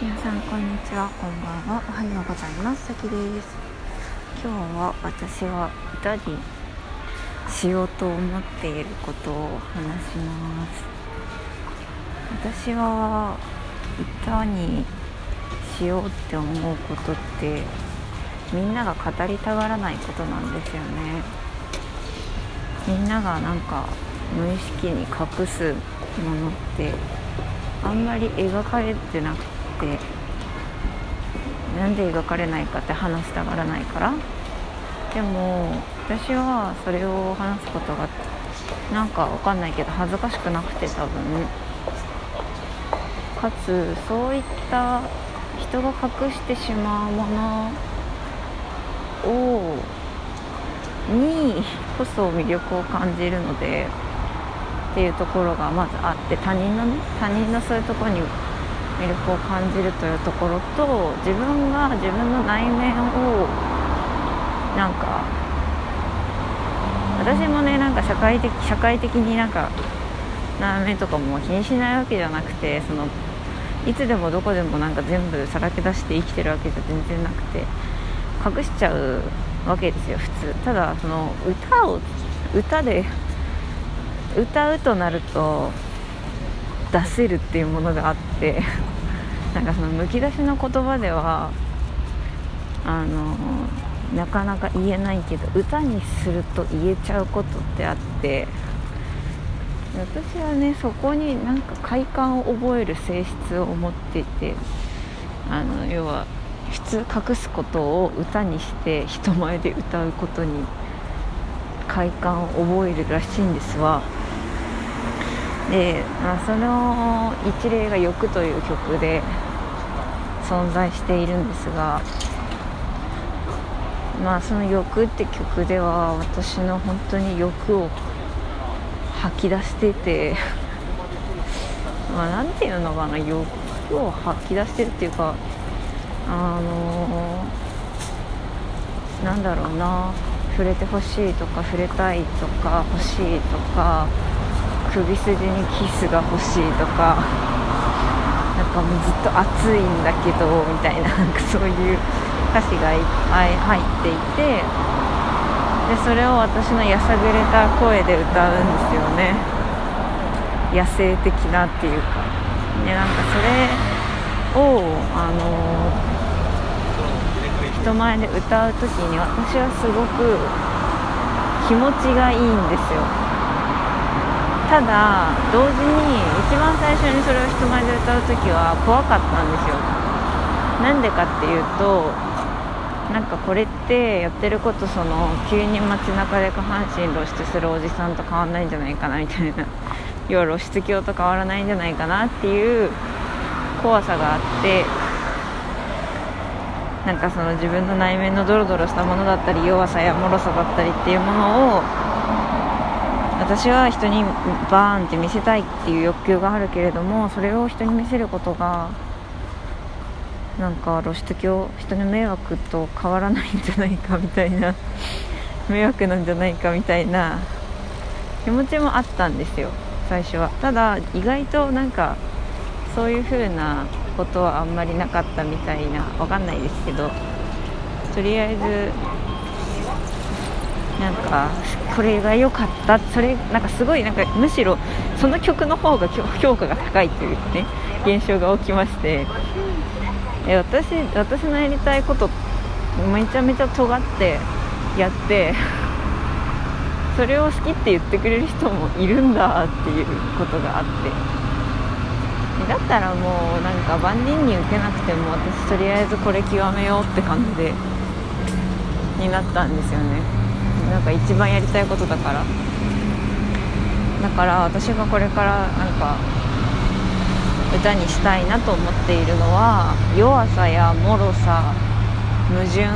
皆さんこんにちは。こんばんは。おはようございます。さきです。今日は私は歌にしようと思っていることを話します。私は歌にしようって思うことってみんなが語りたがらないことなんですよね。みんながなんか無意識に隠すものってあんまり描かれてなくてってなんで描かれないかって話したがらないから。でも私はそれを話すことがなんかわかんないけど恥ずかしくなくて多分。かつそういった人が隠してしまうものをにこそ魅力を感じるのでっていうところがまずあって他人のね他人のそういうところに魅力を感じるというところと自分が自分の内面をなんか私もねなんか社会的社会的になんか内面とかも気にしないわけじゃなくてそのいつでもどこでもなんか全部さらけ出して生きてるわけじゃ全然なくて隠しちゃうわけですよ普通。ただその歌を歌で歌うとなると出せるっていうものがあってなんかそのむき出しの言葉ではあのなかなか言えないけど歌にすると言えちゃうことってあって私はねそこになんか快感を覚える性質を持っていてあの要は普通隠すことを歌にして人前で歌うことに快感を覚えるらしいんですわ。で、まあ、その一例が「欲」という曲で存在しているんですがまあその「欲」って曲では私の本当に欲を吐き出してて まあ何ていうのかな欲を吐き出してるっていうかあのー、なんだろうな触れてほしいとか触れたいとか欲しいとか首筋にキスが欲しいとかなんかもうずっと暑いんだけどみたいななんかそういう歌詞がいっぱい入っていてでそれを私のやさぐれた声で歌うんですよね。野生的なっていうか。でなんかそれをあの人前で歌う時に私はすごく気持ちがいいんですよ。ただ同時に一番最初にそれを人前で歌う時は怖かったんですよ。なんでかっていうとなんかこれってやってることその急に街中で下半身露出するおじさんと変わんないんじゃないかなみたいな 要は露出狂と変わらないんじゃないかなっていう怖さがあってなんかその自分の内面のドロドロしたものだったり弱さや脆さだったりっていうものを私は人にバーンって見せたいっていう欲求があるけれどもそれを人に見せることがなんか露出狂人の迷惑と変わらないんじゃないかみたいな 迷惑なんじゃないかみたいな気持ちもあったんですよ最初は。ただ意外となんかそういう風なことはあんまりなかったみたいなわかんないですけどとりあえずなんかこれが良かった。それなんかすごいなんかむしろその曲の方が評価が高いというね現象が起きまして。え私私のやりたいことめちゃめちゃ尖ってやってそれを好きって言ってくれる人もいるんだっていうことがあって。だったらもうなんか万人に受けなくても私とりあえずこれ極めようって感じでになったんですよね。なんか一番やりたいことだから。だから私がこれからなんか歌にしたいなと思っているのは弱さや脆さ矛盾人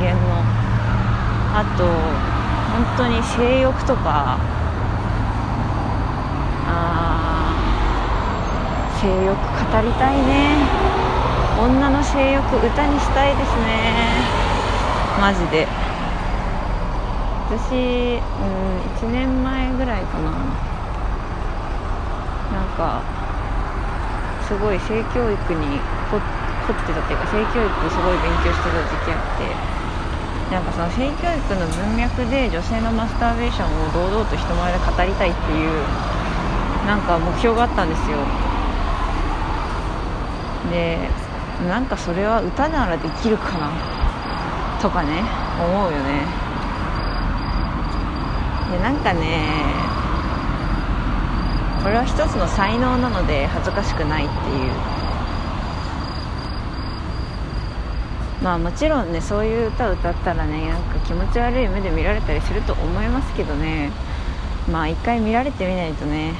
間の。あと本当に性欲とかあ性欲語りたいね。女の性欲歌にしたいですね。マジで。私、うん、1年前ぐらいかな。なんかすごい性教育に凝ってたっていうか性教育すごい勉強してた時期あって。なんかその性教育の文脈で女性のマスターベーションを堂々と人前で語りたいっていうなんか目標があったんですよ。でなんかそれは歌ならできるかなとかね思うよね。でなんかねこれは一つの才能なので恥ずかしくないっていう。まあもちろんねそういう歌を歌ったらねなんか気持ち悪い目で見られたりすると思いますけどね。まあ一回見られてみないとね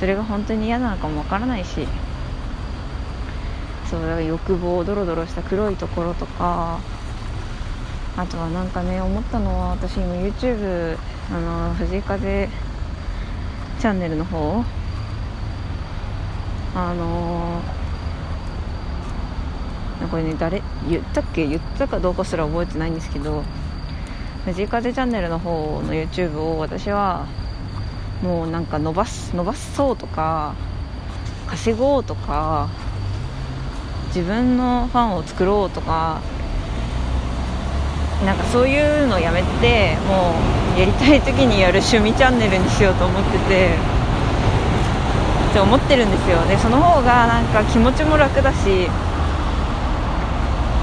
それが本当に嫌なのかもわからないし。そうだから欲望ドロドロした黒いところとかあとはなんかね思ったのは私今 YouTube あの藤井風チャンネルの方あのー、これね誰？言ったっけ？言ったかどうかすら覚えてないんですけど藤井風チャンネルの方の YouTube を私はもうなんか伸ばす伸ばそうとか稼ごうとか自分のファンを作ろうとかなんかそういうのやめてもうやりたい時にやる趣味チャンネルにしようと思っててって思ってるんですよ。でその方がなんか気持ちも楽だし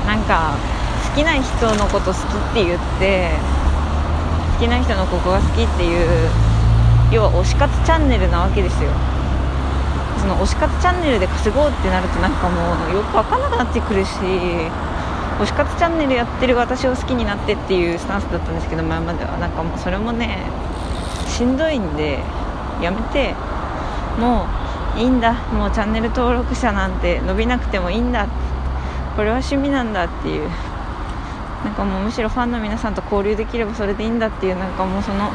なんか好きな人のこと好きって言って好きな人のここが好きっていう要は推し活チャンネルなわけですよ。その推し活チャンネルで稼ごうってなるとなんかもうよく分かんなくなってくるし推し活チャンネルやってる私を好きになってっていうスタンスだったんですけど前まではなんかもうそれもねしんどいんでやめて。もういいんだ。もうチャンネル登録者なんて伸びなくてもいいんだ。これは趣味なんだっていう。なんかもうむしろファンの皆さんと交流できればそれでいいんだっていうなんかもうその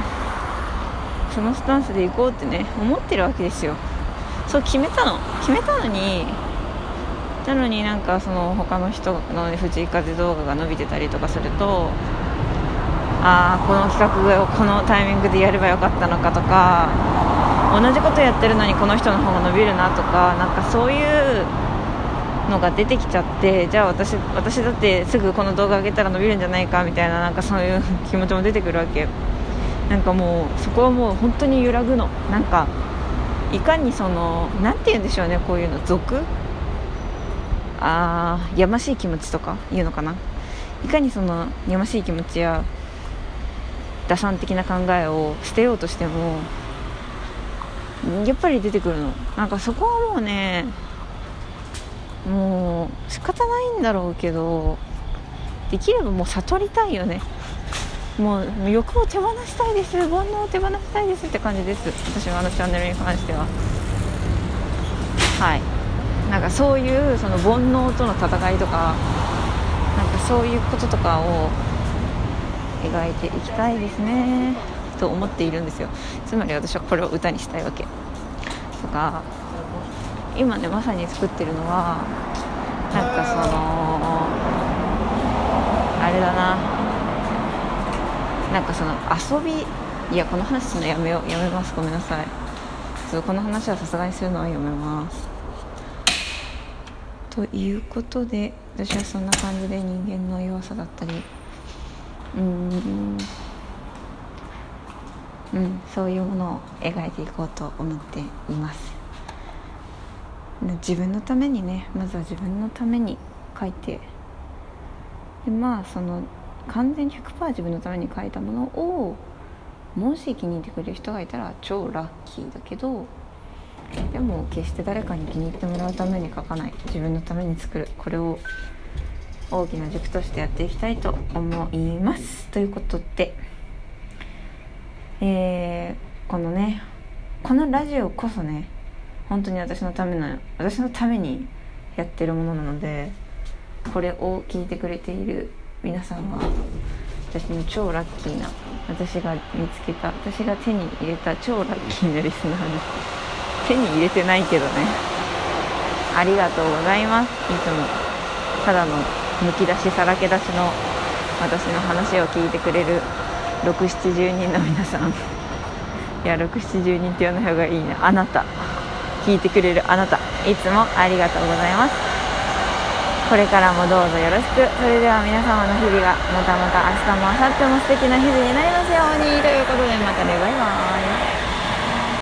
そのスタンスで行こうってね思ってるわけですよ。そう決めたの。決めたのになのになんかその他の人の藤井風動画が伸びてたりとかするとああこの企画をこのタイミングでやればよかったのかとか同じことやってるのにこの人の方が伸びるなとかなんかそういうのが出てきちゃってじゃあ私私だってすぐこの動画上げたら伸びるんじゃないかみたいななんかそういう気持ちも出てくるわけ。なんかもうそこはもう本当に揺らぐの。なんかいかにその何て言うんでしょうねこういうの俗あやましい気持ちとか言うのかな？いかにそのやましい気持ちや打算的な考えを捨てようとしてもやっぱり出てくるの。なんかそこはもうねもう仕方ないんだろうけどできればもう悟りたいよね。もう欲を手放したいです。煩悩を手放したいですって感じです。私のあのチャンネルに関しては。はい。なんかそういうその煩悩との戦いとかなんかそういうこととかを描いていきたいですねと思っているんですよ。つまり私はこれを歌にしたいわけとか今ねまさに作ってるのはなんかそのあれだな。なんかその遊びいやこの話するのやめようやめます。ごめんなさい。この話はさすがにするのはやめます。ということで私はそんな感じで人間の弱さだったりうんうんそういうものを描いていこうと思っています。自分のためにねまずは自分のために書いてでまあその完全に100%自分のために書いたものをもし気に入ってくれる人がいたら超ラッキーだけどでも決して誰かに気に入ってもらうために書かない自分のために作るこれを大きな軸としてやっていきたいと思います。ということで、えー、このねこのラジオこそね本当に私のための私のためにやってるものなのでこれを聞いてくれている皆さんは私の超ラッキーな私が見つけた私が手に入れた超ラッキーなリスナーです。手に入れてないけどね。ありがとうございます。いつもただのむき出しさらけ出しの私の話を聞いてくれる670人の皆さん。いや670人って言わない方がいいねあなた。聞いてくれるあなた。いつもありがとうございます。これからもどうぞよろしく。それでは皆様の日々がまたまた明日も明後日も素敵な日々になりますように。ということでまたね。バイバーイ。